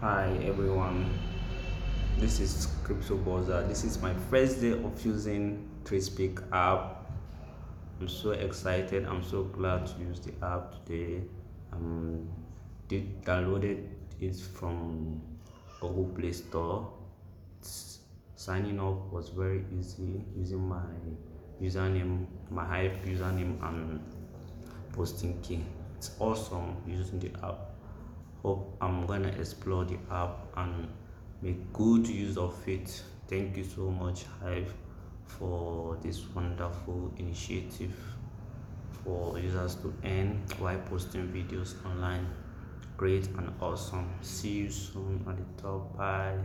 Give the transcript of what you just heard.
Hi everyone, this is Crypto Buzzer. This is my first day of using 3Speak app. I'm so excited. I'm so glad to use the app today. Um, did downloaded it from Google Play Store. Signing up was very easy using my username, my Hive username and posting key. It's awesome using the app hope i'm gonna explore the app and make good use of it. Thank you so much hive for this wonderful initiative for users to earn while posting videos online. Great and awesome. See you soon. On the top bye